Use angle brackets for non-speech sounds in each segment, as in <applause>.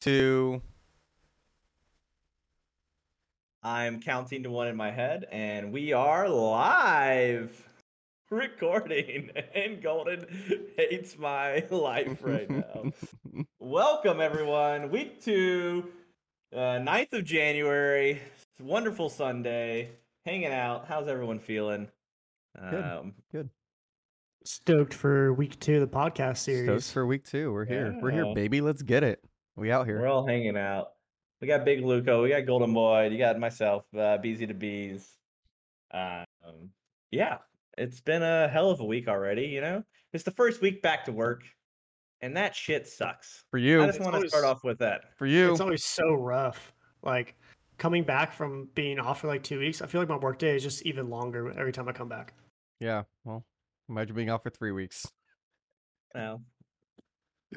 two. I'm counting to one in my head, and we are live <laughs> recording. And Golden hates my <laughs> life right now. <laughs> Welcome, everyone. Week two, uh, 9th of January. It's a wonderful Sunday. Hanging out. How's everyone feeling? Good. Um, Stoked for week two of the podcast series. Stokes for week two. We're here. We're here, baby. Let's get it. We out here. We're all hanging out. We got Big Luco. We got Golden Boy. You got myself, uh, BZ to Bees. Um, yeah, it's been a hell of a week already. You know, it's the first week back to work, and that shit sucks. for you. I just want to start off with that. For you. It's always so rough. Like coming back from being off for like two weeks, I feel like my workday is just even longer every time I come back. Yeah. Well, imagine being out for three weeks. Well,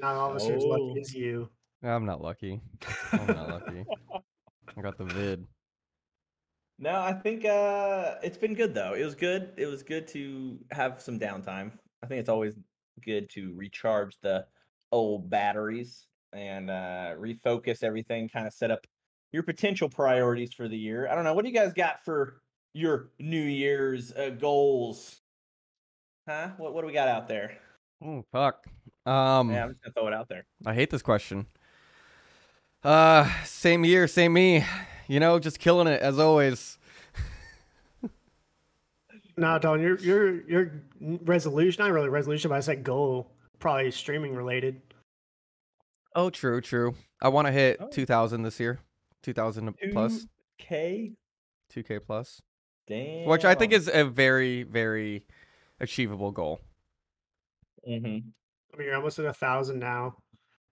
Not all of us are as lucky Oh. as you. I'm not lucky. I'm not lucky. I got the vid. no, I think uh, it's been good though. It was good. It was good to have some downtime. I think it's always good to recharge the old batteries and uh, refocus everything. Kind of set up your potential priorities for the year. I don't know. What do you guys got for your New Year's uh, goals? Huh? What What do we got out there? Oh fuck. Um, yeah, I'm just gonna throw it out there. I hate this question. Uh, same year, same me. You know, just killing it as always. No, Don, your your your resolution, not really resolution, but I said goal, probably streaming related. Oh, true, true. I want to hit Oh. 2,000 this year. 2,000 plus, K. 2K plus, Damn. which I think is a very, very achievable goal. Mm-hmm. I mean, you're almost at a thousand now,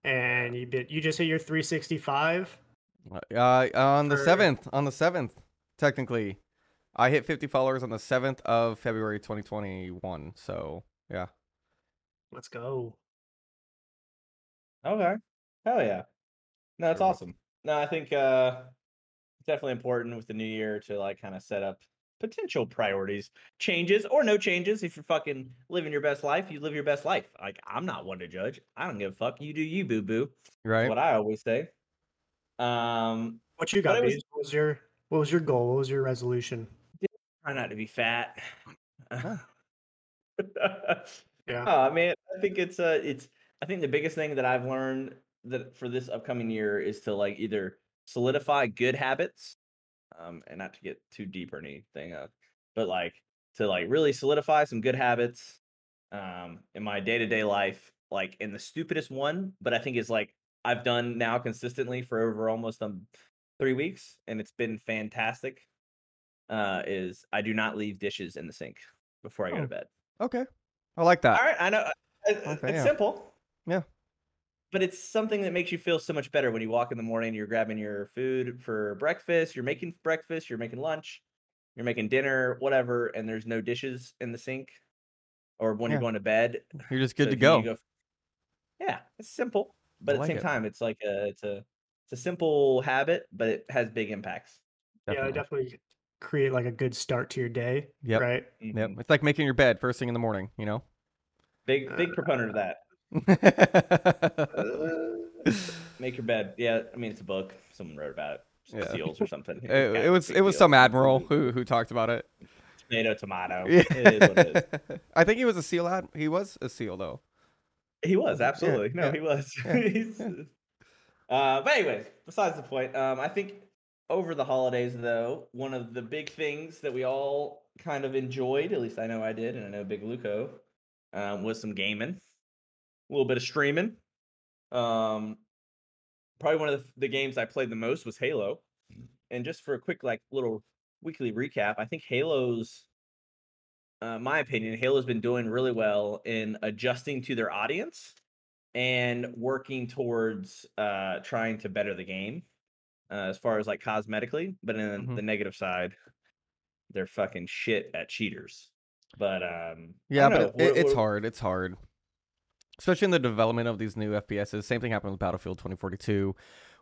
and you bit you just hit your 365. Uh, on the For- seventh, on the seventh, technically, I hit 50 followers on the seventh of February 2021. So yeah, Let's go. Okay. Hell yeah. No, that's Sure. awesome. No, I think uh it's definitely important with the new year to like kind of set up potential priorities, changes or no changes. If you're fucking living your best life, you live your best life. Like I'm not one to judge. I don't give a fuck. You do you, boo boo. right. What I always say. Um, What you got? it was- What was your what was your goal? What was your resolution? try not to be fat. Huh. <laughs> Yeah. Oh, I mean, I think it's uh it's I think the biggest thing that I've learned that for this upcoming year is to like either solidify good habits, um, and not to get too deep or anything, but like to like really solidify some good habits, um, in my day to day life. Like in the stupidest one, but I think is like I've done now consistently for over almost um three weeks, and it's been fantastic. Uh, is I do not leave dishes in the sink before I go Oh. to bed. Okay, I like that. All right, I know uh, uh, Okay, it's yeah. simple. Yeah. But it's something that makes you feel so much better when you walk in the morning, you're grabbing your food for breakfast, you're making breakfast, you're making lunch, you're making dinner, whatever, and there's no dishes in the sink. Or when Yeah. you're going to bed. You're just so good to if you need go. Yeah, it's simple. But I at the like same it. time, it's like a it's a it's a simple habit, but it has big impacts. Yeah, definitely create like a good start to your day. Yep. Right. Yep. Mhm. It's like making your bed first thing in the morning. You know. Big big proponent of that. <laughs> Make your bed. Yeah, I mean it's a book. Someone wrote about it. Yeah. Seals or something. <laughs> It, it was it was deal. some admiral <laughs> who who talked about it. tomato tomato. Yeah. It is what it is. I think he was a seal ad. He was a seal though. He was absolutely no, yeah, he was. uh, but anyways, besides the point, um, I think over the holidays though, one of the big things that we all kind of enjoyed, at least I know I did, and I know Big Luco, um, was some gaming, a little bit of streaming. Um, probably one of the, the games I played the most was Halo, and just for a quick like little weekly recap, I think Halo's uh, my opinion, Halo's been doing really well in adjusting to their audience and working towards uh, trying to better the game uh, as far as like cosmetically. But in Mhm. the negative side, they're fucking shit at cheaters. But um, Yeah, but it, it's hard. It's hard, especially in the development of these new FPSs. Same thing happened with Battlefield 2042.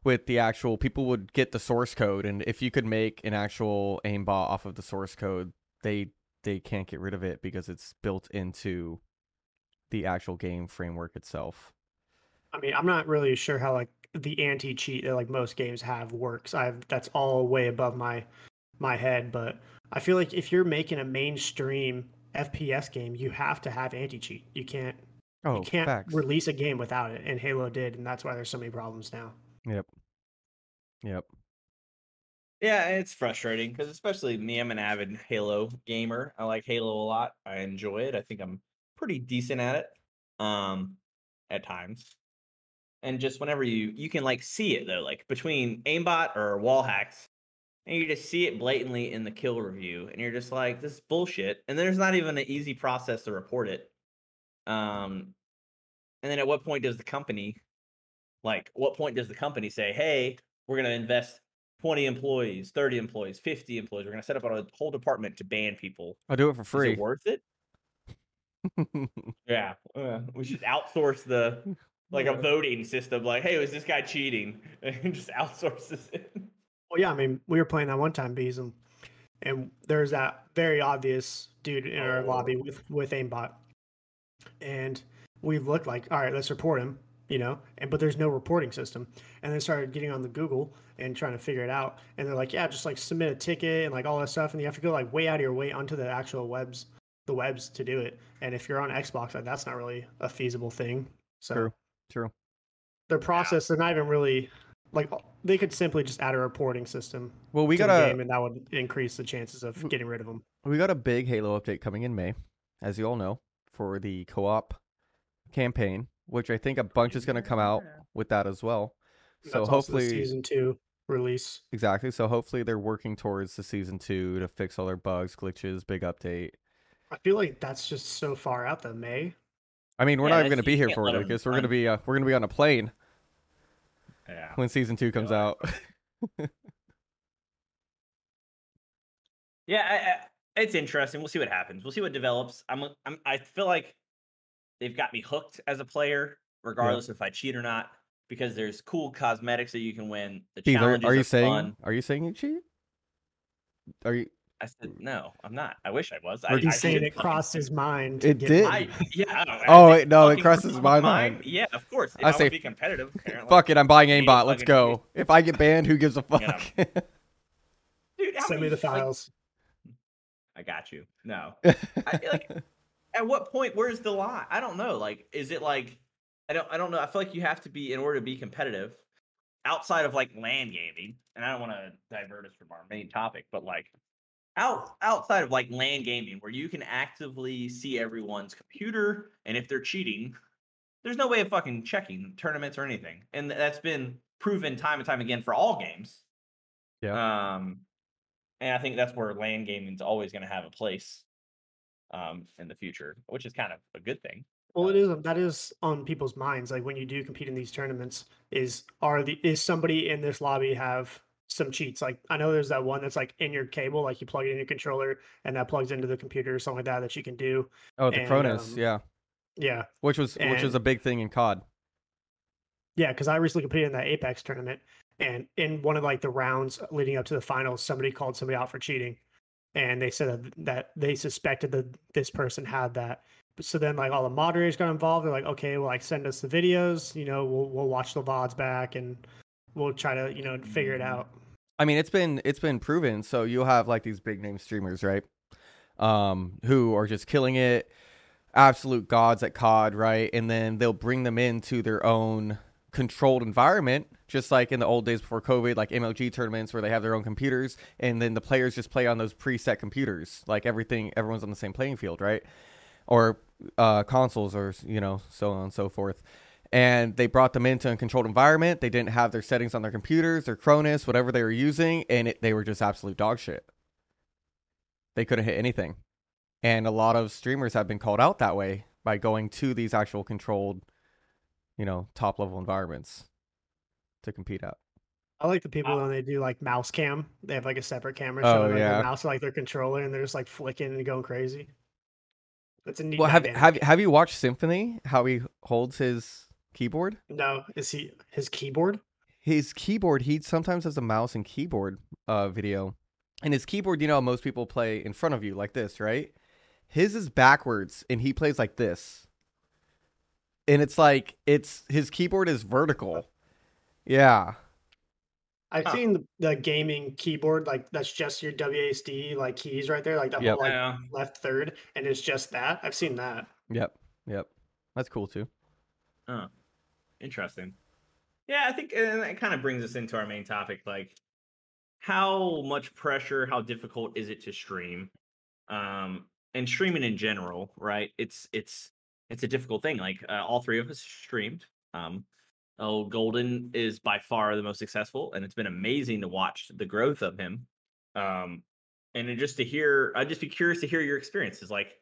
With the actual people would get the source code, and if you could make an actual aimbot off of the source code, they they can't get rid of it because it's built into the actual game framework itself. I mean, I'm not really sure how like the anti cheat that like most games have works. I've that's all way above my my head, but I feel like if you're making a mainstream FPS game, you have to have anti cheat. You can't Oh, you can't facts. release a game without it, and Halo did, and that's why there's so many problems now. Yep. Yep. Yeah, it's frustrating because especially me, I'm an avid Halo gamer. I like Halo a lot. I enjoy it. I think I'm pretty decent at it. Um, at times. And just whenever you you can like see it though, like between aimbot or wall hacks, and you just see it blatantly in the kill review, and you're just like, this is bullshit. And there's not even an easy process to report it. Um, and then at what point does the company, like, what point does the company say, hey, we're gonna invest 20 employees, 30 employees, 50 employees. We're going to set up a whole department to ban people. I'll do it for Is free. it worth it? Yeah. uh, we should outsource the like a <laughs> voting system. Like, hey, was this guy cheating? <laughs> And just outsources it. Well, yeah, I mean, we were playing that one time, bees, and, and there's that very obvious dude in our lobby Oh. with with aimbot, and we looked like, all right, let's report him, you know, and but there's no reporting system, and they started getting on the Google and trying to figure it out, and they're like, yeah, just like submit a ticket and like all that stuff, and you have to go like way out of your way onto the actual webs, the webs to do it, and if you're on Xbox, like, that's not really a feasible thing. So True. True. their process, they're not even really like they could simply just add a reporting system Well, we got the a game, and that would increase the chances of getting rid of them. we got a big Halo update coming in May, as you all know, for the co-op campaign, which I think a bunch is going to come out with that as well. So That's also hopefully, season two release. exactly. So hopefully they're working towards the season two to fix all their bugs, glitches, big update. I feel like that's just so far out that May. I mean, we're Yeah, not even going to be here for it it 'em because we're going to be uh, we're going to be on a plane Yeah. when season two comes Yeah. out. <laughs> Yeah, I, I, it's interesting. We'll see what happens. We'll see what develops. I'm, I'm, I feel like they've got me hooked as a player, regardless if I cheat or not, because there's cool cosmetics that you can win. The Keith, are, challenges are you saying fun. are you saying you cheat? Are you? I said no, I'm not. I wish I was. Or I, do I saying oh, it fucking- crossed his mind. It did. money. I, yeah. I don't know, Oh, as it- no, it crosses crossed my mind. Yeah, of course. If I I, say, be competitive. apparently. Fuck it, I'm buying need to aimbot. Let's go. If I get banned, who gives a fuck? Yeah. <laughs> Dude, how Send me many, the like, files. I got you. No. I, like, <laughs> at what point where's the line i don't know like is it like i don't i don't know i feel like you have to be in order to be competitive outside of like LAN gaming and i don't want to divert us from our main topic but like out outside of like LAN gaming where you can actively see everyone's computer and if they're cheating there's no way of fucking checking tournaments or anything and that's been proven time and time again for all games Yeah. um and i think that's where LAN gaming's always going to have a place um in the future which is kind of a good thing Well, it is that is on people's minds. Like when you do compete in these tournaments, is are the is somebody in this lobby have some cheats? Like I know there's that one that's like in your cable, like you plug it in your controller and that plugs into the computer or something like that that you can do. oh, the and, Cronus, um, yeah, Yeah, which was which was a big thing in COD. yeah. Because I recently competed in that Apex tournament, and in one of like the rounds leading up to the finals, somebody called somebody out for cheating, and they said that, that they suspected that this person had that. So then, like all the moderators got involved. They're like, okay, well, like send us the videos. You know, we'll we'll watch the vods back and we'll try to you know figure it out. I mean, it's been it's been proven. So you'll have like these big name streamers, right? Um, who are just killing it, absolute gods at COD, right? And then they'll bring them into their own controlled environment, just like in the old days before COVID, like MLG tournaments where they have their own computers, and then the players just play on those preset computers, like everything, everyone's on the same playing field, right? Or uh, consoles, or you know, so on and so forth and they brought them into a controlled environment. They didn't have their settings on their computers, their Cronus, whatever they were using, and it, they were just absolute dog shit. They couldn't hit anything. And a lot of streamers have been called out that way by going to these actual controlled, you know, top level environments to compete at. I like the people Wow. when they do like mouse cam. They have like a separate camera Oh, showing like yeah. their mouse or like their controller, and they're just like flicking and going crazy. That's a neat. Well, have dynamic. have have you watched Symfuhny? How he holds his keyboard? no? Is he his keyboard? his keyboard he sometimes has a mouse and keyboard uh video and his keyboard you know how most people play in front of you like this right his is backwards and he plays like this and it's like it's his keyboard is vertical Yeah. I've Huh. seen the, the gaming keyboard like that's just your WASD like keys right there, like that Yep. whole like yeah. left third, and it's just that. I've seen that. Yep. Yep. That's cool too. Huh. Interesting. Yeah, I think and that kind of brings us into our main topic, like how much pressure, how difficult is it to stream? Um and streaming in general, right? It's it's it's a difficult thing. Like uh, all three of us streamed. Um oh Golden is by far the most successful and it's been amazing to watch the growth of him. Um and just to hear I'd just be curious to hear your experiences. Like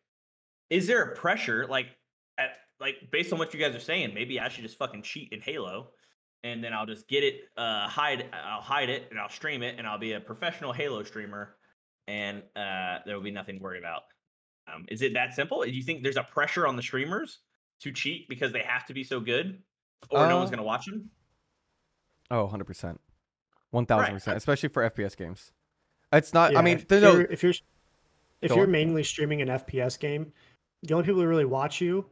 is there a pressure like at like based on what you guys are saying, maybe I should just fucking cheat in Halo, and then I'll just get it, uh, hide, I'll hide it, and I'll stream it, and I'll be a professional Halo streamer, and uh, there will be nothing to worry about. Um, is it that simple? Do you think there's a pressure on the streamers to cheat because they have to be so good, or no one's Uh, gonna watch them? Oh, 100%. 1000%, Right. especially for FPS games. It's not I mean, if there's you're, no if you're if Go you're on. mainly streaming an FPS game, the only people who really watch you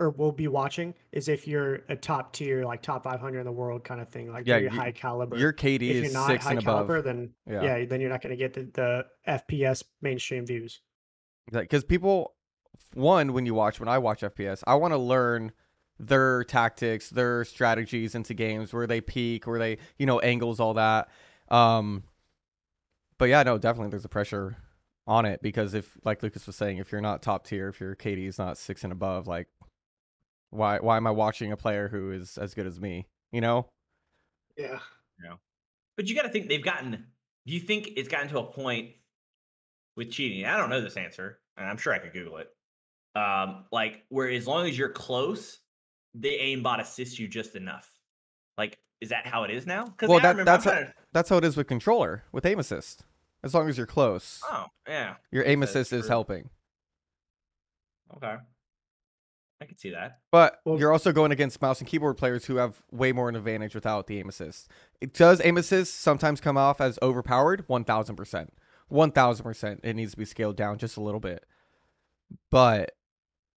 or will be watching is if you're a top tier, like top 500 in the world kind of thing, like Yeah, very you- high caliber. your KD if you're is not 6 high and above. caliber, then Yeah. yeah. then you're not going to get the, the FPS mainstream views. Because people one when you watch when i watch fps i want to learn their tactics their strategies into games where they peak where they you know angles all that um but yeah no definitely there's a pressure on it because if like lucas was saying if you're not top tier if your kd is not six and above like why why am i watching a player who is as good as me you know Yeah. Yeah. But you got to think they've gotten. Do you think it's gotten to a point with cheating? I don't know this answer, and I'm sure I could Google it. Um, like where as long as you're close, the aimbot assists you just enough. Like, is that how it is now? Well, I that- that's a- trying to- that's how it is with controller with aim assist as long as you're close Oh, yeah. your aim that's assist is helping Okay. I can see that. But Well- you're also going against mouse and keyboard players who have way more an advantage without the aim assist. It does aim assist sometimes come off as overpowered? 1000%. 1000%. It needs to be scaled down just a little bit. But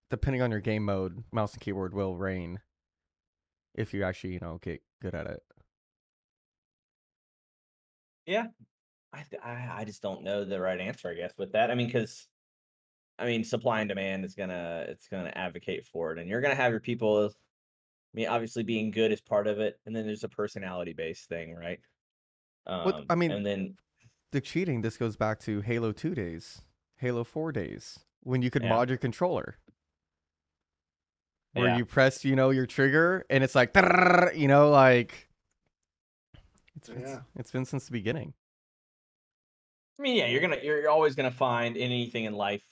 depending on your game mode, mouse and keyboard will reign if you actually, you know, get good at it. Yeah, I, I I just don't know the right answer, I guess, with that. I mean, because I mean, supply and demand is gonna it's gonna advocate for it, and you're gonna have your people. I mean, obviously, being good is part of it, and then there's a personality based thing, right? Um, I mean, and then The cheating, this goes back to Halo 2 days, Halo 4 days, when you could Yeah. mod your controller. Where Yeah. you press, you know, your trigger and it's like, you know, like it's, it's, it's been since the beginning. I mean, yeah, you're gonna you're you're always gonna find in anything in life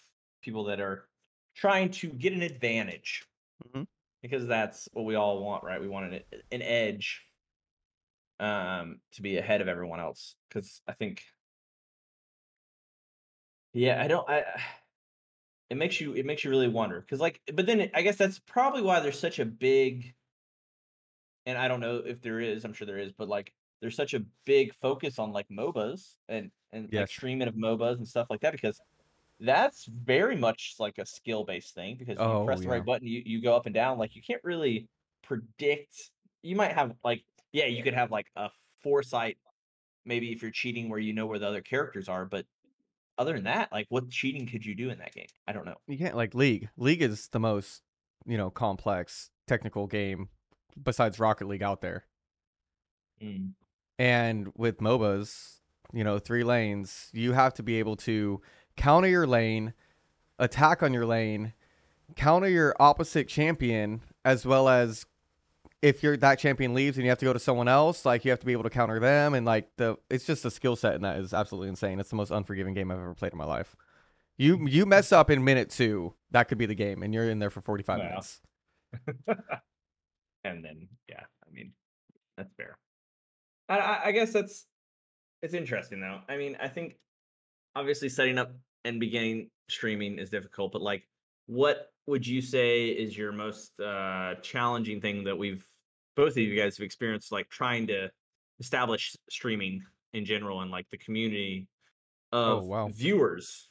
people that are trying to get an advantage Mhm. because that's what we all want, right? We want an an edge um to be ahead of everyone else because I think yeah, I don't I it makes you it makes you really wonder because like but then it- I guess that's probably why there's such a big and I don't know if there is, I'm sure there is, but like there's such a big focus on like MOBAs and and like Yes. streaming of MOBAs and stuff like that because that's very much like a skill based thing because Oh, you press the yeah. right button, you, you go up and down. Like you can't really predict. You might have like yeah, you could have like a foresight, maybe if you're cheating where you know where the other characters are, but other than that, like what cheating could you do in that game? I don't know. You can't like League. League is the most, you know, complex technical game besides Rocket League out there. Mm. And with MOBAs, you know, three lanes, you have to be able to counter your lane, attack on your lane, counter your opposite champion, as well as if you're that champion leaves and you have to go to someone else, like you have to be able to counter them and like the it's just a skill set and that is absolutely insane. It's the most unforgiving game I've ever played in my life. You you mess up in minute two, that could be the game, and you're in there for forty five Wow. minutes. <laughs> and then yeah, I mean that's fair. I I guess that's it's interesting though. I mean, I think obviously setting up and beginning streaming is difficult, but like, what would you say is your most uh, challenging thing that we've both of you guys have experienced, like trying to establish streaming in general and like the community of wow. viewers?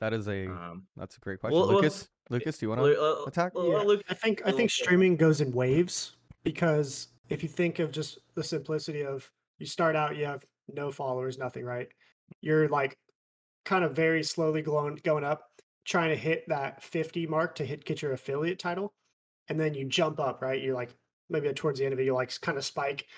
That is a Um, that's a great question. well, well, Lucas, Lucas, do you want to? Lu- uh, attack? Yeah, Luke- I think I think streaming goes in waves because if you think of just the simplicity of you start out, you have no followers, nothing, right? You're like kind of very slowly going going up, trying to hit that 50 mark to hit get your affiliate title, and then you jump up, right? You're like maybe towards the end of it, you like kind of spike,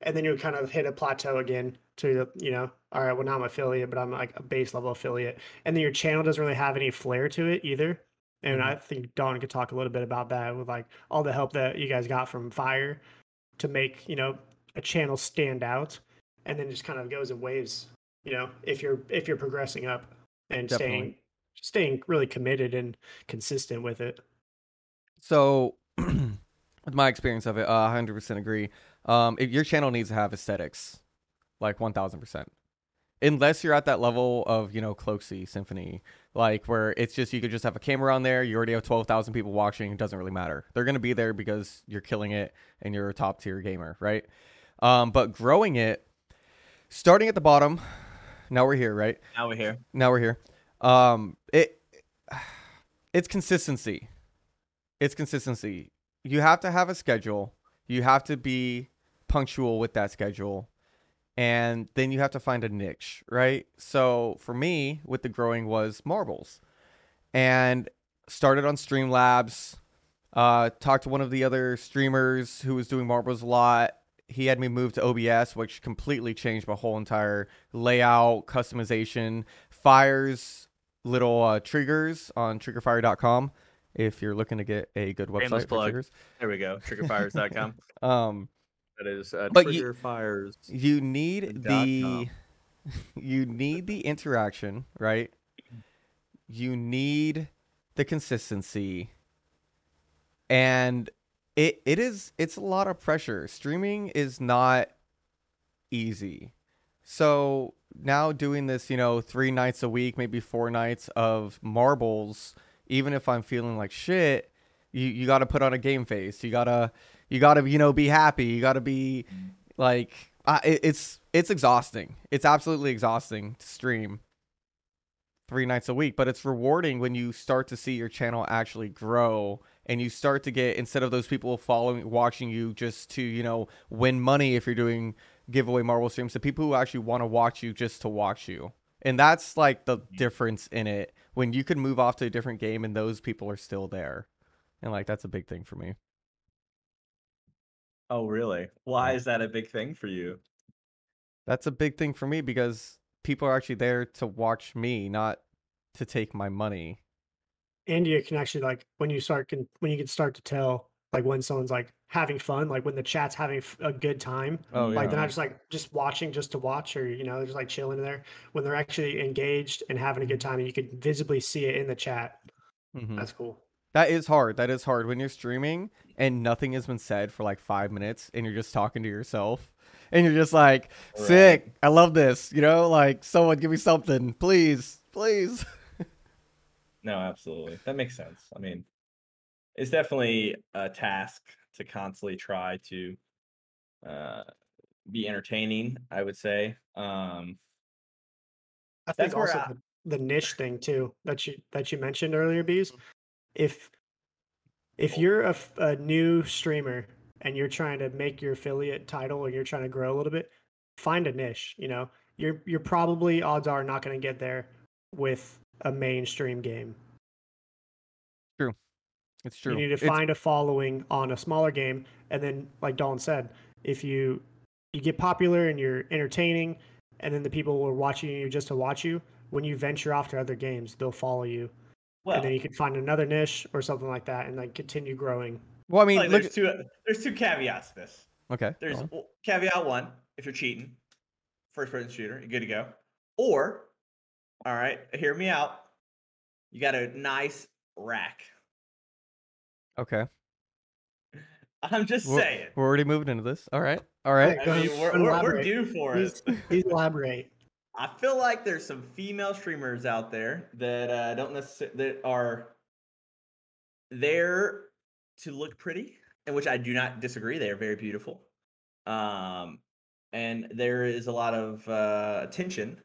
and then you kind of hit a plateau again to the you know, all right, well now I'm affiliate, but I'm like a base level affiliate, and then your channel doesn't really have any flair to it either. And Mhm. I think Don could talk a little bit about that with like all the help that you guys got from Fire to make you know a channel stand out, and then just kind of goes in waves. You know, if you're if you're progressing up and Definitely. staying staying really committed and consistent with it. So, <clears throat> with my experience of it, uh, I 100% agree. Um, if your channel needs to have aesthetics, like 1000%. Unless you're at that level of, you know, Cloakzy Symfuhny, like where it's just you could just have a camera on there, you already have 12,000 people watching, it doesn't really matter. They're going to be there because you're killing it and you're a top tier gamer, right? Um, but growing it, starting at the bottom, now we're here, right? Now we're here. now we're here. Um, it <sighs> it's consistency. It's consistency. You have to have a schedule. You have to be punctual with that schedule, and then you have to find a niche, right? So for me, with the growing was marbles, and started on Streamlabs. Uh, talked to one of the other streamers who was doing marbles a lot. He had me move to OBS, which completely changed my whole entire layout, customization, fires little uh, triggers on triggerfire.com if you're looking to get a good website for plug. triggers. There we go. <laughs> Triggerfires.com. Um, that is uh, But you- you need the com. <laughs> you need the interaction, right? You need the consistency. And it it is it's a lot of pressure. Streaming is not easy. So now doing this, you know, 3 nights a week, maybe 4 nights of marbles, even if I'm feeling like shit, you you got to put on a game face. You got to you got to, you know, be happy. You got to be like it, it's it's exhausting. It's absolutely exhausting to stream three nights a week, but it's rewarding when you start to see your channel actually grow and you start to get instead of those people following watching you just to you know win money if you're doing giveaway marble streams to people who actually want to watch you just to watch you and that's like the mm. difference in it when you can move off to a different game and those people are still there and like that's a big thing for me Oh, really? Why Yeah. is that a big thing for you? That's a big thing for me because people are actually there to watch me, not to take my money. and you can actually like when you start can when you can start to tell like when someone's like having fun like when the chat's having a good time Oh like they're not just like just watching just to watch or you know they're just like chilling there when they're actually engaged and having a good time and you can visibly see it in the chat Mhm. that's cool That is hard. That is hard when you're streaming and nothing has been said for like five minutes and you're just talking to yourself and you're just like, sick. I love this. You know, like someone give me something, please, please. No, absolutely. That makes sense. I mean, it's definitely a task to constantly try to uh, be entertaining, I would say. Um, i think also I- the, the niche thing too that you that you mentioned earlier bees. If if you're a new streamer and you're trying to make your affiliate title or you're trying to grow a little bit find a niche you know? You're you're probably odds are not going to get there with a mainstream game It's true. you need to It's- find a following on a smaller game and then like Dalton said if you you get popular and you're entertaining and then the people who are watching you just to watch you when you venture off to other games they'll follow you well, and then you can find another niche or something like that and like continue growing well, I mean, like, look. there's two there's two caveats to this. Okay. There's on. caveat one: if you're cheating, first person shooter, you're good to go. Or, all right, hear me out. You got a nice rack. Okay. I'm just We're- saying. We're already moving into this. All right. All right. I mean, we're, we're, we're due for it. <laughs> please, please elaborate <laughs> I feel like there's some female streamers out there that uh, don't necessarily that are there to look pretty, and which I do not disagree. They are very beautiful, um, and there is a lot of uh, attention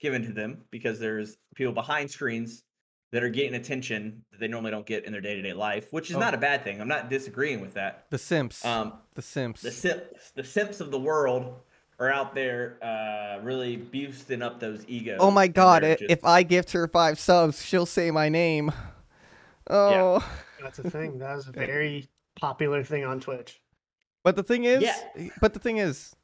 given to them because there's people behind screens that are getting attention that they normally don't get in their day to day life, which is Oh. not a bad thing. I'm not disagreeing with that. The Simps. Um, the Simps. the simps, the simps of the world are out there uh, really boosting up those egos. oh my god, they're just- if I gift her five subs, she'll say my name. Oh. That's a thing. That was a <laughs> very popular thing on Twitch. But the thing is, Yeah. but the thing is,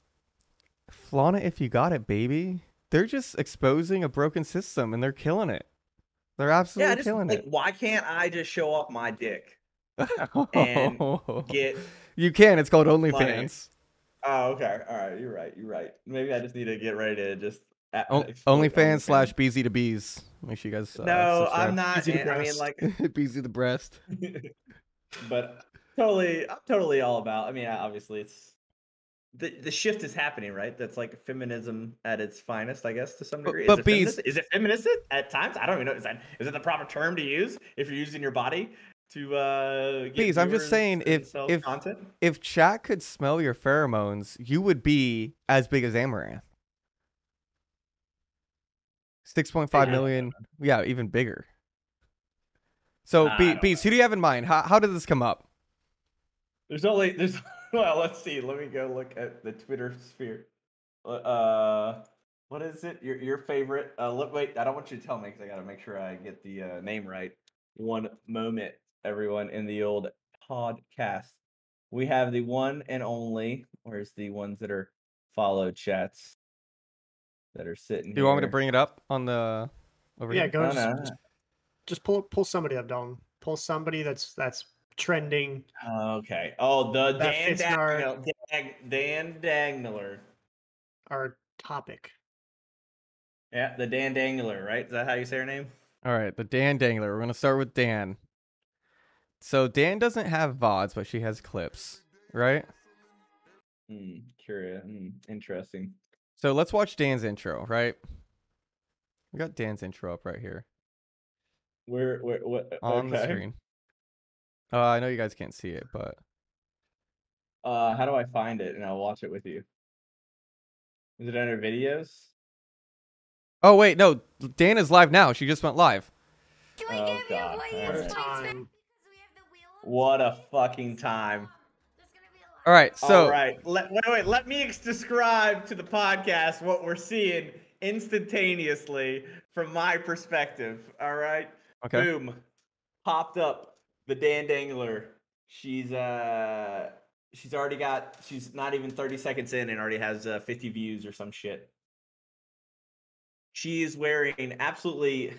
flaunt it if you got it, baby. They're just exposing a broken system and they're killing it. They're absolutely yeah, just killing like, why can't I just show off my dick? and <laughs> Get you can. It's called. OnlyFans. oh, okay, all right, you're right, you're right. Maybe I just need to get ready to just a- O- exploit OnlyFans slash BZ to Bees. Make sure you guys. Uh, No, subscribe. I'm not. Easy to I mean, like, <laughs> BZ the breast. <laughs> but totally, I'm totally all about. I mean, obviously, it's the the shift is happening, right? That's like feminism at its finest, I guess, to some degree. but is, it bees- is it feminist at times? I don't even know. Is that is it the proper term to use if you're using your body to uh? Get Bees, I'm just saying, if- if- content. If chat could smell your pheromones, you would be as big as Amouranth. Six point five million, yeah, even bigger. So, I Be- don't Bees, who do you have in mind? How how did this come up? There's only there's well, let's see. Let me go look at the Twitter sphere. Uh, what is it? Your your favorite? Uh, look, wait. I don't want you to tell me because I got to make sure I get the uh, name right. One moment, everyone in the old podcast. We have the one and only. Where's the ones that are followed chats that are sitting? Do you want me to bring it up on the over Yeah, here? go just, just, just pull pull somebody up, Dalton. Pull somebody that's that's trending. Okay. Oh, the Dan fits in our- Dagnall, Dan, Dan Dangler. Our topic. Yeah, the Dan Dangler, right? Is that how you say her name? All right, the Dan Dangler. We're gonna start with Dan. So Dan doesn't have vods, but she has clips, right? Hmm, curious. Hmm, interesting. So let's watch Dan's intro, right? We got Dan's intro up right here Where, where, what? on the screen. Uh, I know you guys can't see it, but Uh, how do I find it and I'll watch it with you? Is it under videos? oh wait, no, Dan is live now. She just went live. Can we Oh, give you God. a All What a right. time. What a fucking time! All right, so All right, let wait, wait. Let me ex- describe to the podcast what we're seeing instantaneously from my perspective. All right. okay, Boom. Popped up the Dan Dangler. She's uh she's already got she's not even 30 seconds in and already has uh, 50 views or some shit. She is wearing absolutely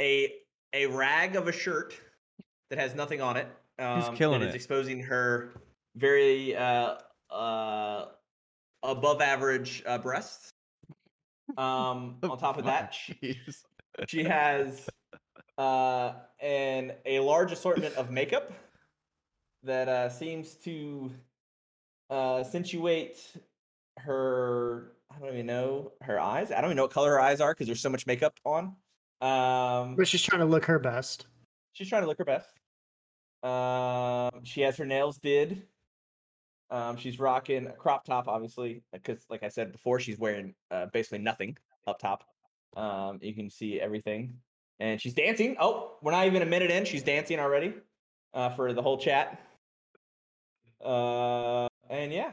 a a rag of a shirt that has nothing on it. Um, killing that is it. exposing her very uh uh above average uh, breasts. <laughs> Um on top of that, she, she has uh an a large assortment of makeup that uh seems to uh accentuate her I don't even know her eyes. I don't even know what color her eyes are because there's so much makeup on. Um But she's trying to look her best. she's trying to look her best. Um she has her nails did. Um she's rocking a crop top obviously because like I said before she's wearing uh, basically nothing up top. Um you can see everything and she's dancing. Oh, we're not even a minute in. She's dancing already uh, for the whole chat. Uh, and yeah,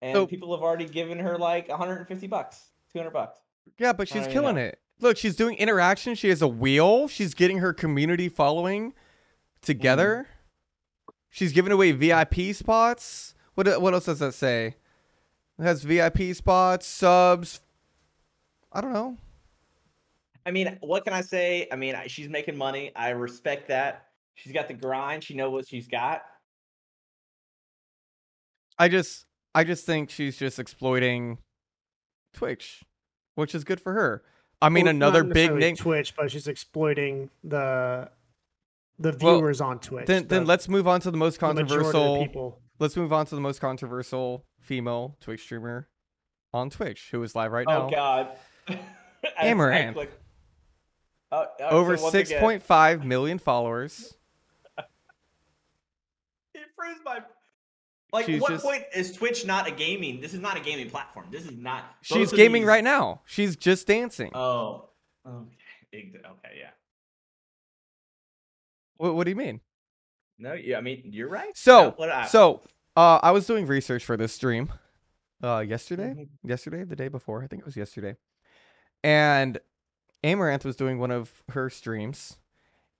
and So- people have already given her like 150 bucks, 200 bucks. Yeah, but she's killing know. it. Look, she's doing interaction. She has a wheel. She's getting her community following together. She's giving away VIP spots. What what else does that say? It has VIP spots, subs. I don't know. I mean, what can I say? I mean, she's making money. I respect that. She's got the grind. She know what she's got. I just I just think she's just exploiting Twitch, which is good for her. I mean, Well, not another big necessarily name. Twitch, but she's exploiting the the Well, viewers on Twitch. Then then let's move on to the most the controversial. people. Let's move on to the most controversial female Twitch streamer on Twitch who is live right oh, now. Oh God, I- I Amouranth. clicked- Oh, Over so six point five million followers. <laughs> It proves my. Like, She's what just- point is Twitch not a gaming? This is not a gaming platform. This is not. She's gaming these- right now. She's just dancing. Oh, okay, okay, yeah. What, what do you mean? No, yeah, I mean you're right. So, No, I- so uh, I was doing research for this stream uh, yesterday, Mhm. yesterday, the day before. I think it was yesterday. And Amouranth was doing one of her streams,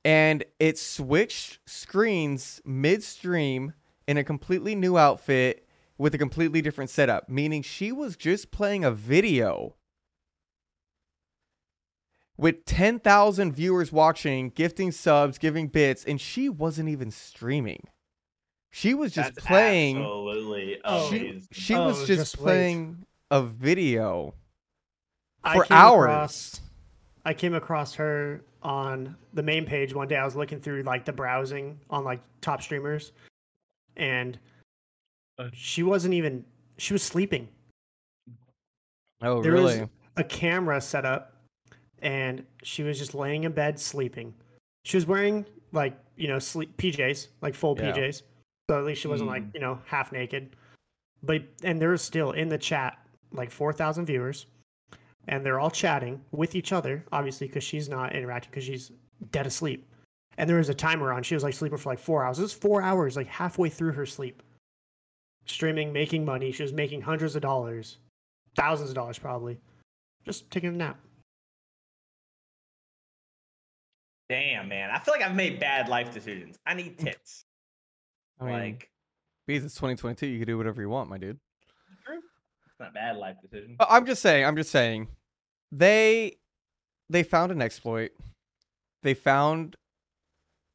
and it switched screens midstream in a completely new outfit with a completely different setup, meaning she was just playing a video with 10,000 viewers watching, gifting subs, giving bits, and she wasn't even streaming. She was just That's playing. Absolutely Oh. She, she Oh, was just, just playing a video I for came hours. across- I came across her on the main page one day. I was looking through like the browsing on like top streamers, and Uh. she wasn't even. She was sleeping. Oh, There was- really? a camera set up and she was just laying in bed sleeping. She was wearing like, you know, sleep PJs, like full Yeah. PJs. So at least she wasn't like, you know, half naked. But and there was still in the chat like 4,000 viewers and they're all chatting with each other obviously cuz she's not interacting cuz she's dead asleep. And there was a timer on. She was like sleeping for like 4 hours. It was 4 hours like halfway through her sleep. Streaming, making money. She was making hundreds of dollars. Thousands of dollars probably just taking a nap. Damn, man. I feel like I've made bad life decisions. I need mm. tits. I mean, like, because it's 2022, you can do whatever you want, my dude. Not bad life decision. Uh, I'm just saying. I'm just saying. They they found an exploit. They found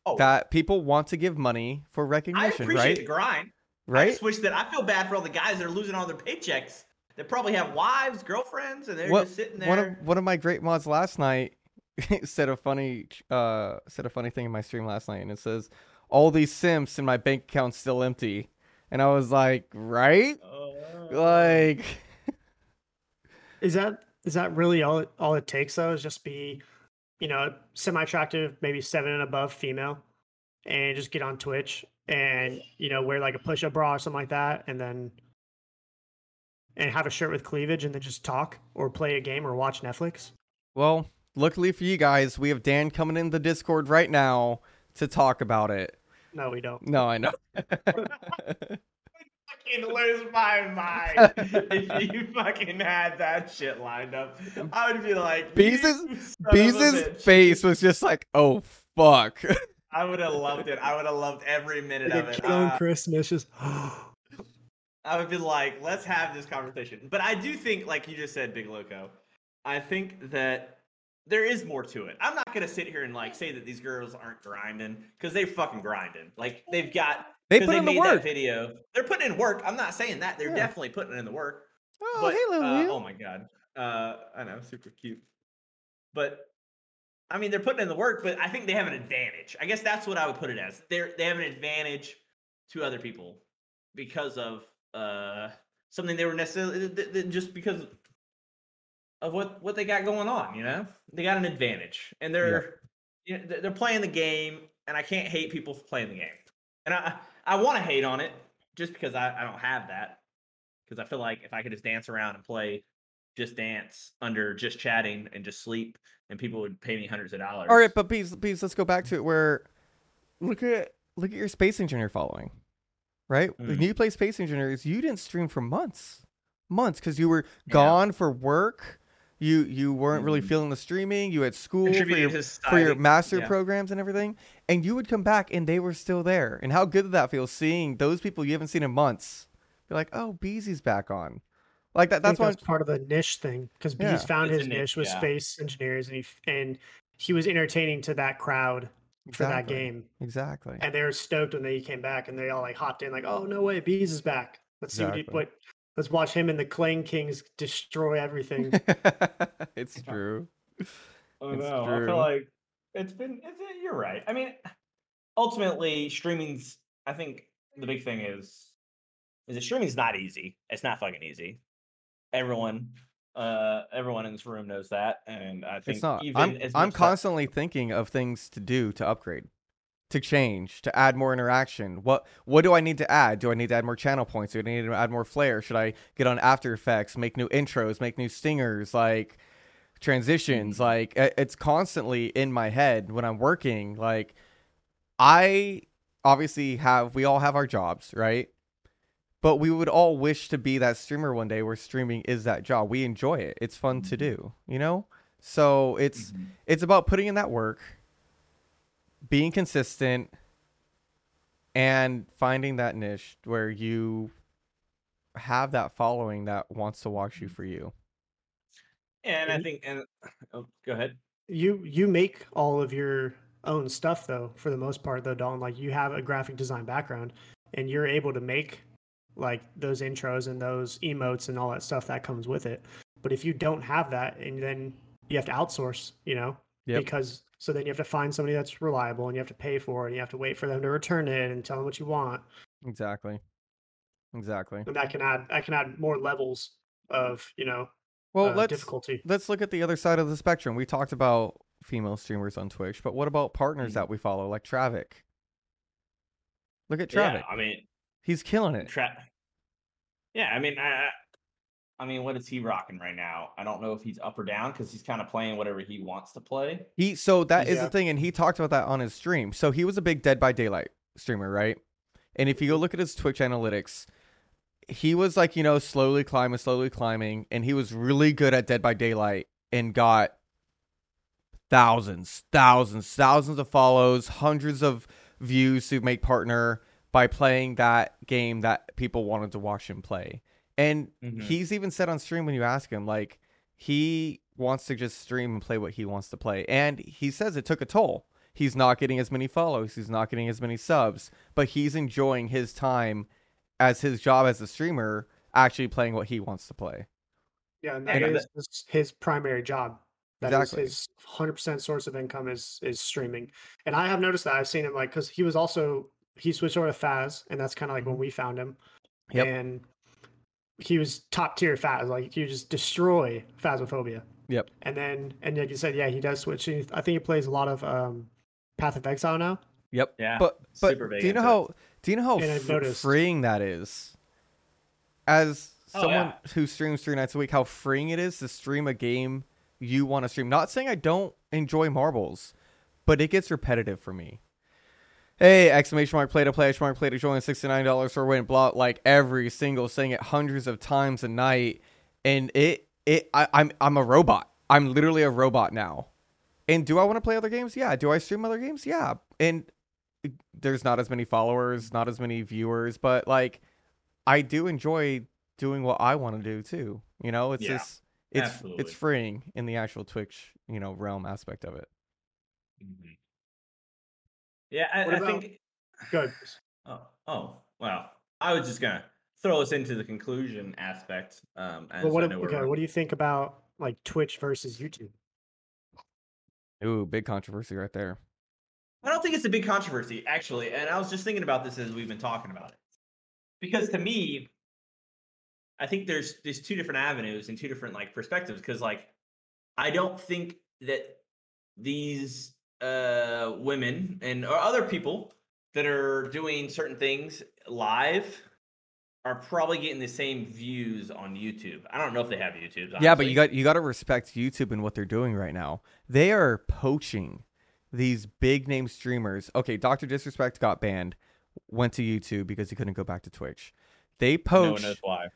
Oh, that people want to give money for recognition. I appreciate right? the grind. I Right? just wish that I feel bad for all the guys that are losing all their paychecks. That probably have wives, girlfriends, and they're What- just sitting there. One of one of my great mods last night <laughs> said a funny uh said a funny thing in my stream last night, and it says all these simps in my bank account's still empty, and I was like, right? Uh, Like, Is that is that really all it, all it takes though? Is just be, you know, semi attractive, maybe seven and above female, and just get on Twitch and you know wear like a push up bra or something like that, and then and have a shirt with cleavage, and then just talk or play a game or watch Netflix. well, luckily for you guys, we have Dan coming in the Discord right now to talk about it. No, we don't. No, I know. <laughs> <laughs> fucking lose my mind <laughs> if you fucking had that shit lined up. I would be like, Beez's- "You son of a Beez's face was just like, oh fuck. I would have loved it. I would have loved every minute Like of it. kid on Uh, Christmas, just I would be like, let's have this conversation. But I do think, like you just said, Big Loco, I think that there is more to it. I'm not gonna sit here and like say that these girls aren't grinding because they fucking grinding. Like they've got they put in the made work. that video. They're putting in work. I'm not saying that. They're Yeah. definitely putting in the work. Oh, but, hey, uh, oh my god. Uh, I know, super cute. But I mean, they're putting in the work, but I think they have an advantage. I guess that's what I would put it as. They're they have an advantage to other people because of uh something they were necessarily th- th- just because of what what they got going on. You know, they got an advantage, and they're you know, they're they're playing the game, and I can't hate people for playing the game. And I I want to hate on it just because I, I don't have that because I feel like if I could just dance around and play just dance under just chatting and just sleep, and people would pay me hundreds of dollars. All right, but please, please, let's go back to it. Where look at look at your space engineer following, right? When Mm. you play space engineers, you didn't stream for months, months, because you were Yeah. gone for work. You you weren't really Mhm. feeling the streaming. You had school for your for your master Yeah. programs and everything, and you would come back and they were still there. And how good did that feel seeing those people you haven't seen in months? You're like, oh, Beezy's back on. Like that. That's why. that's part of the niche thing because Yeah. Bees found It's his niche, niche with yeah. space engineers, and he and he was entertaining to that crowd for that game. Exactly. and they were stoked when they came back and they all like hopped in like oh no way bees is back let's see what, he, Exactly. what let's watch him and the clang kings destroy everything <laughs> it's true. Oh It's no, I true. feel like it's been. It's, you're right. I mean, ultimately, streaming's. I think the big thing is, is that streaming's not easy. It's not fucking easy. Everyone, uh, everyone in this room knows that, and I think It's not. even I'm I'm much that- constantly thinking of things to do to upgrade, to change, to add more interaction. What what do I need to add? Do I need to add more channel points? Do I need to add more flair? Should I get on After Effects, make new intros, make new stingers, like transitions? Mhm. Like it's constantly in my head when I'm working. Like I obviously have we all have our jobs, right? But we would all wish to be that streamer one day where streaming is that job. We enjoy it. It's fun to do, you know? So it's Mhm. it's about putting in that work, being consistent, and finding that niche where you have that following that wants to watch you mm-hmm. for you. And I think, and oh, go ahead. You you make all of your own stuff though, for the most part though, Don Like you have a graphic design background and you're able to make like those intros and those emotes and all that stuff that comes with it. But if you don't have that and then you have to outsource, you know, Yep. because so then you have to find somebody that's reliable and you have to pay for it and you have to wait for them to return it and tell them what you want. Exactly. Exactly. And that can add that can add more levels of, you know, Well, uh, let's difficulty. let's look at the other side of the spectrum. We talked about female streamers on Twitch, but what about partners Mhm. that we follow, like Travic? Look at Yeah, I mean, He's killing it. Tra- yeah, I mean, I, I- I mean, what is he rocking right now? I don't know if he's up or down because he's kind of playing whatever he wants to play. He so that is Yeah. the thing, and he talked about that on his stream. So he was a big Dead by Daylight streamer, right? And if you go mm-hmm. look at his Twitch analytics, he was like, you know, slowly climbing, slowly climbing, and he was really good at Dead by Daylight and got thousands, thousands, thousands of follows, hundreds of views to make partner by playing that game that people wanted to watch him play. And Mhm. he's even said on stream when you ask him, like, he wants to just stream and play what he wants to play. And he says it took a toll. He's not getting as many follows, he's not getting as many subs, but he's enjoying his time as his job as a streamer, actually playing what he wants to play. Yeah, and Yeah, that no, is his, his primary job. That is Exactly. his hundred percent source of income is is streaming. And I have noticed that I've seen him like because he was also he switched over to Faz, and that's kind of like when we found him. Yep. And he was top tier Faz, like he would just destroy Phasmophobia. Yep. And then and like you said, yeah, he does switch. He- I think he plays a lot of um, Path of Exile now. Yep. Yeah, But but super big do you know how do you know how And I've fr- noticed- freeing that is? As Oh, someone yeah. who streams three nights a week, how freeing it is to stream a game you want to stream. Not saying I don't enjoy marbles, but it gets repetitive for me. Hey, exclamation mark, play to play, exclamation mark, play to join, $69 for win, blah, like every single saying it hundreds of times a night. And it, it, I, I'm, I'm a robot. I'm literally a robot now. And do I want to play other games? Yeah. Do I stream other games? Yeah. And there's not as many followers, not as many viewers, but like I do enjoy doing what I want to do too. You know, it's Yeah, just it's absolutely. it's freeing in the actual Twitch, you know, realm aspect of it. Mhm. Yeah, I, What I about- think. Good. Oh, oh, well, I was just gonna throw us into the conclusion aspect. Um, as But what I do- know we're okay, what do you think about like Twitch versus YouTube? Ooh, big controversy right there. I don't think it's a big controversy, actually. And I was just thinking about this as we've been talking about it. Because to me, I think there's there's two different avenues and two different like perspectives. Because like, I don't think that these uh women and or other people that are doing certain things live are probably getting the same views on YouTube. I don't know if they have YouTube. Yeah, but you got you got to respect YouTube and what they're doing right now. They are poaching these big name streamers. Okay, Doctor Disrespect got banned, went to YouTube because he couldn't go back to Twitch. They no poach. one knows why.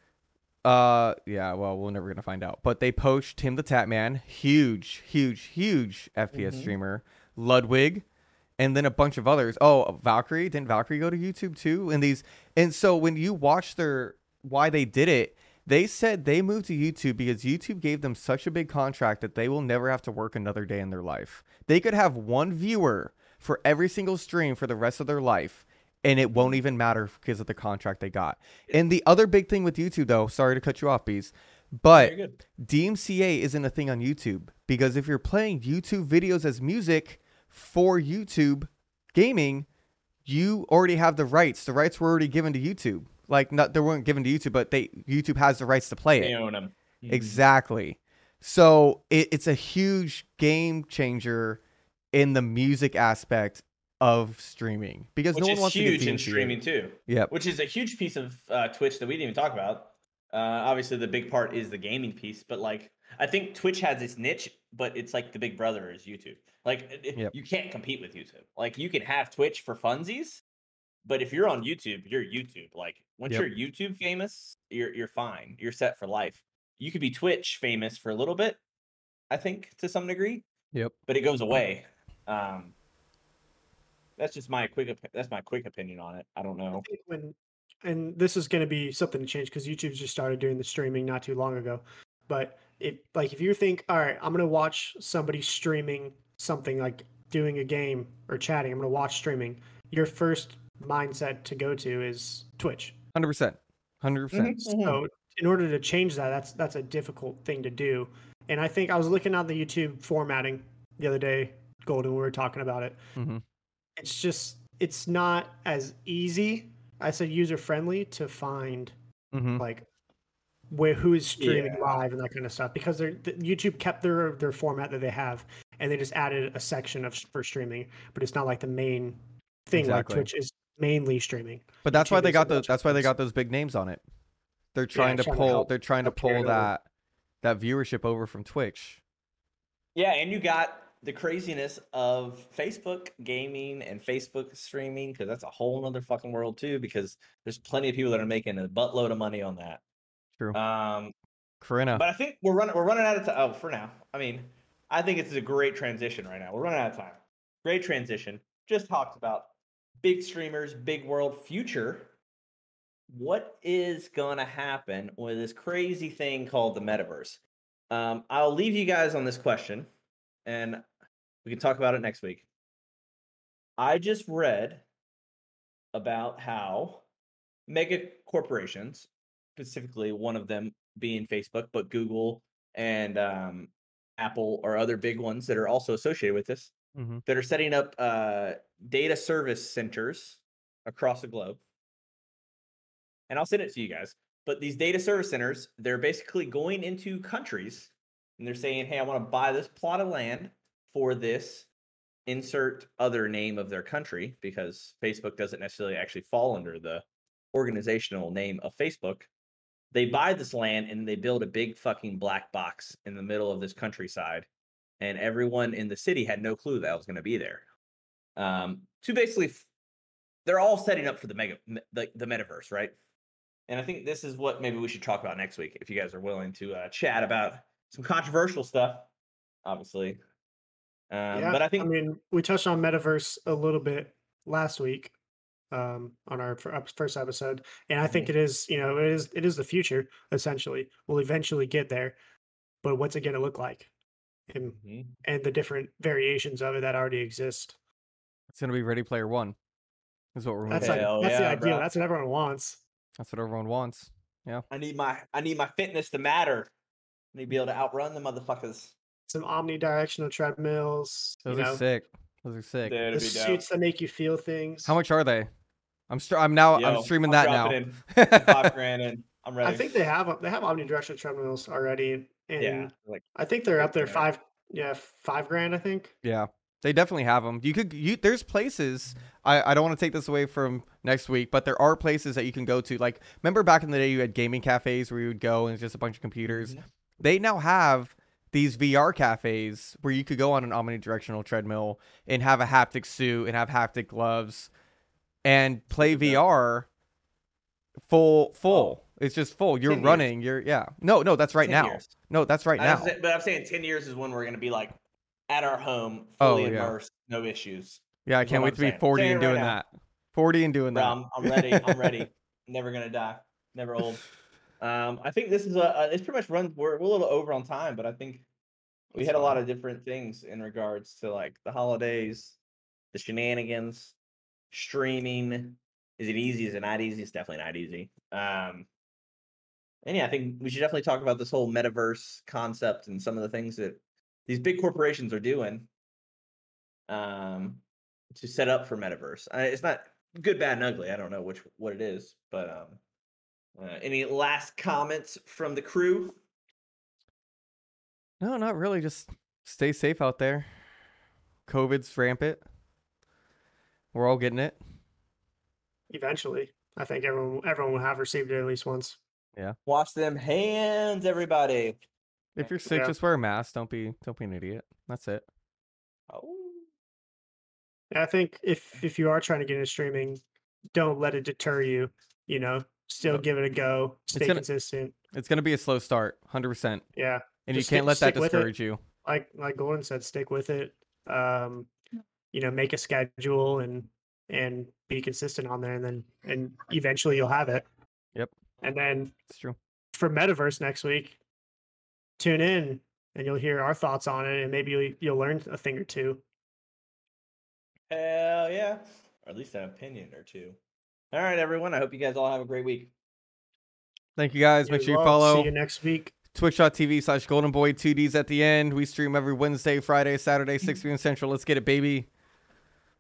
Uh, yeah. Well, we're never gonna find out. But they poached Tim the Tatman, huge, huge, huge FPS Mhm. streamer, Ludwig, and then a bunch of others. Oh, Valkyrae didn't Valkyrae go to YouTube too? And these, and so when you watch their why they did it, they said they moved to YouTube because YouTube gave them such a big contract that they will never have to work another day in their life. They could have one viewer for every single stream for the rest of their life. And it won't even matter because of the contract they got. And the other big thing with YouTube, though, sorry to cut you off, Bees, but DMCA isn't a thing on YouTube because if you're playing YouTube videos as music for YouTube gaming, you already have the rights. The rights were already given to YouTube. Like not they weren't given to YouTube, but they YouTube has the rights to play They it. own them. Exactly. So it, it's a huge game changer in the music aspect of streaming because Which no one is wants huge to get in streaming too. Yep. Which is a huge piece of uh, Twitch that we didn't even talk about. Uh, obviously, the big part is the gaming piece, but like I think Twitch has its niche, but it's like the big brother is YouTube. Like it- it- Yep. you can't compete with YouTube. Like you can have Twitch for funsies, but if you're on YouTube, you're YouTube. Like once Yep. you're YouTube famous, you're you're fine. You're set for life. You could be Twitch famous for a little bit, I think, to some degree. Yep. But it goes away. Um, that's just my quick. opi- That's my quick opinion on it. I don't I know. think when, and this is going to be something to change because YouTube's just started doing the streaming not too long ago. But if like if you think, all right, I'm going to watch somebody streaming something like doing a game or chatting, I'm going to watch streaming. Your first mindset to go to is Twitch. Hundred percent. Hundred percent. Mhm. So in order to change that, that's that's a difficult thing to do. And I think I was looking at the YouTube formatting the other day, Golden, we were talking about it. Mm-hmm. It's just it's not as easy. I said user friendly to find Mm-hmm. like where who is streaming Yeah. live and that kind of stuff because they're the, YouTube kept their their format that they have and they just added a section of for streaming, but it's not like the main thing Exactly. like Twitch is mainly streaming. But that's why they got a the bunch of that's why they got those big names on it. They're trying to trying to pull help- they're trying to pull it over. that that viewership over from Twitch. Yeah, and you got the craziness of Facebook gaming and Facebook streaming because that's a whole other fucking world too. Because there's plenty of people that are making a buttload of money on that. True. Um, Corinna. but I think we're running. We're running out of time. Oh, for now. I mean, I think it's a great transition right now. We're running out of time. Great transition. Just talked about big streamers, big world, future. What is gonna happen with this crazy thing called the metaverse? Um, I'll leave you guys on this question, and we can talk about it next week. I just read about how mega corporations, specifically one of them being Facebook, but Google and um, Apple are other big ones that are also associated with this, Mhm. that are setting up uh, data service centers across the globe. And I'll send it to you guys. But these data service centers, they're basically going into countries and they're saying, hey, I want to buy this plot of land for this insert other name of their country because Facebook doesn't necessarily actually fall under the organizational name of Facebook. They buy this land and they build a big fucking black box in the middle of this countryside. And everyone in the city had no clue that was going to be there. Um, to basically, they're all setting up for the mega, the, the metaverse, right? And I think this is what maybe we should talk about next week if you guys are willing to uh, chat about some controversial stuff, obviously. Um, yeah, but I think I mean, we touched on metaverse a little bit last week um, on our first episode, and I Mm-hmm. think it is, you know, it is it is the future. Essentially, we'll eventually get there, but what's it going to look like, and Mhm. and the different variations of it that already exist. It's gonna be Ready Player One. Is what we're That's like Hell that's the yeah, idea. bro. That's what everyone wants. That's what everyone wants. Yeah. I need my I need my fitness to matter. I need to be able to outrun the motherfuckers. Some omnidirectional treadmills. Those you are know, sick. Those are sick. Dude, the it'd dope. suits that make you feel things. How much are they? I'm str- I'm now Yo, I'm streaming I'm that now. in <laughs> five grand in. I'm ready. I think they have they have omnidirectional treadmills already, and yeah, like I think they're up there Yeah. five yeah five grand. I think. Yeah, they definitely have them. You could you there's places. I I don't want to take this away from next week, but there are places that you can go to. Like remember back in the day, you had gaming cafes where you would go and it's just a bunch of computers. Mhm. They now have these VR cafes where you could go on an omnidirectional treadmill and have a haptic suit and have haptic gloves and play. VR full full. It's just full. You're 10 years. running. You're yeah. No, no, that's right now. years. No, that's right I now. but I'm saying ten years is when we're gonna be like at our home, Oh, fully yeah. immersed, no issues. Yeah, I can't wait I'm to be 40 and it right doing that. 40 and doing Bro, that. I'm, I'm ready. I'm ready. <laughs> Never gonna die. Never old. Um, I think this is a. a it's pretty much run. We're, we're a little over on time, but I think we had a lot of different things in regards to like the holidays, the shenanigans, streaming. Is it easy? Is it not easy? It's definitely not easy. Um, and yeah, I think we should definitely talk about this whole metaverse concept and some of the things that these big corporations are doing um, to set up for metaverse. Uh, it's not good, bad, and ugly. I don't know which what it is, but um, uh, any last comments from the crew? No, not really. Just stay safe out there. COVID's rampant. We're all getting it. Eventually, I think everyone everyone will have received it at least once. Yeah. Wash them hands, everybody. If you're sick, Yeah. just wear a mask. Don't be don't be an idiot. That's it. Oh. I think if if you are trying to get into streaming, don't let it deter you. You know, still Yep. give it a go. Stay gonna- consistent. It's gonna be a slow start, hundred percent, Yeah, and Just you can't stick- let that stick with it. discourage you. like like Gordon said, stick with it. Um, you know, make a schedule and and be consistent on there, and then and eventually you'll have it. Yep. And then It's true. for Metaverse next week, tune in and you'll hear our thoughts on it, and maybe you'll, you'll learn a thing or two. Hell yeah. Or at least an opinion or two. All right, everyone. I hope you guys all have a great week. Thank you guys. Make sure you follow See you next week. twitch.tv slash golden boy 2ds at the end. We stream every Wednesday, Friday, Saturday, 6 p.m. Central. Let's get it, baby.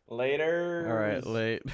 Later. All right, late. <laughs>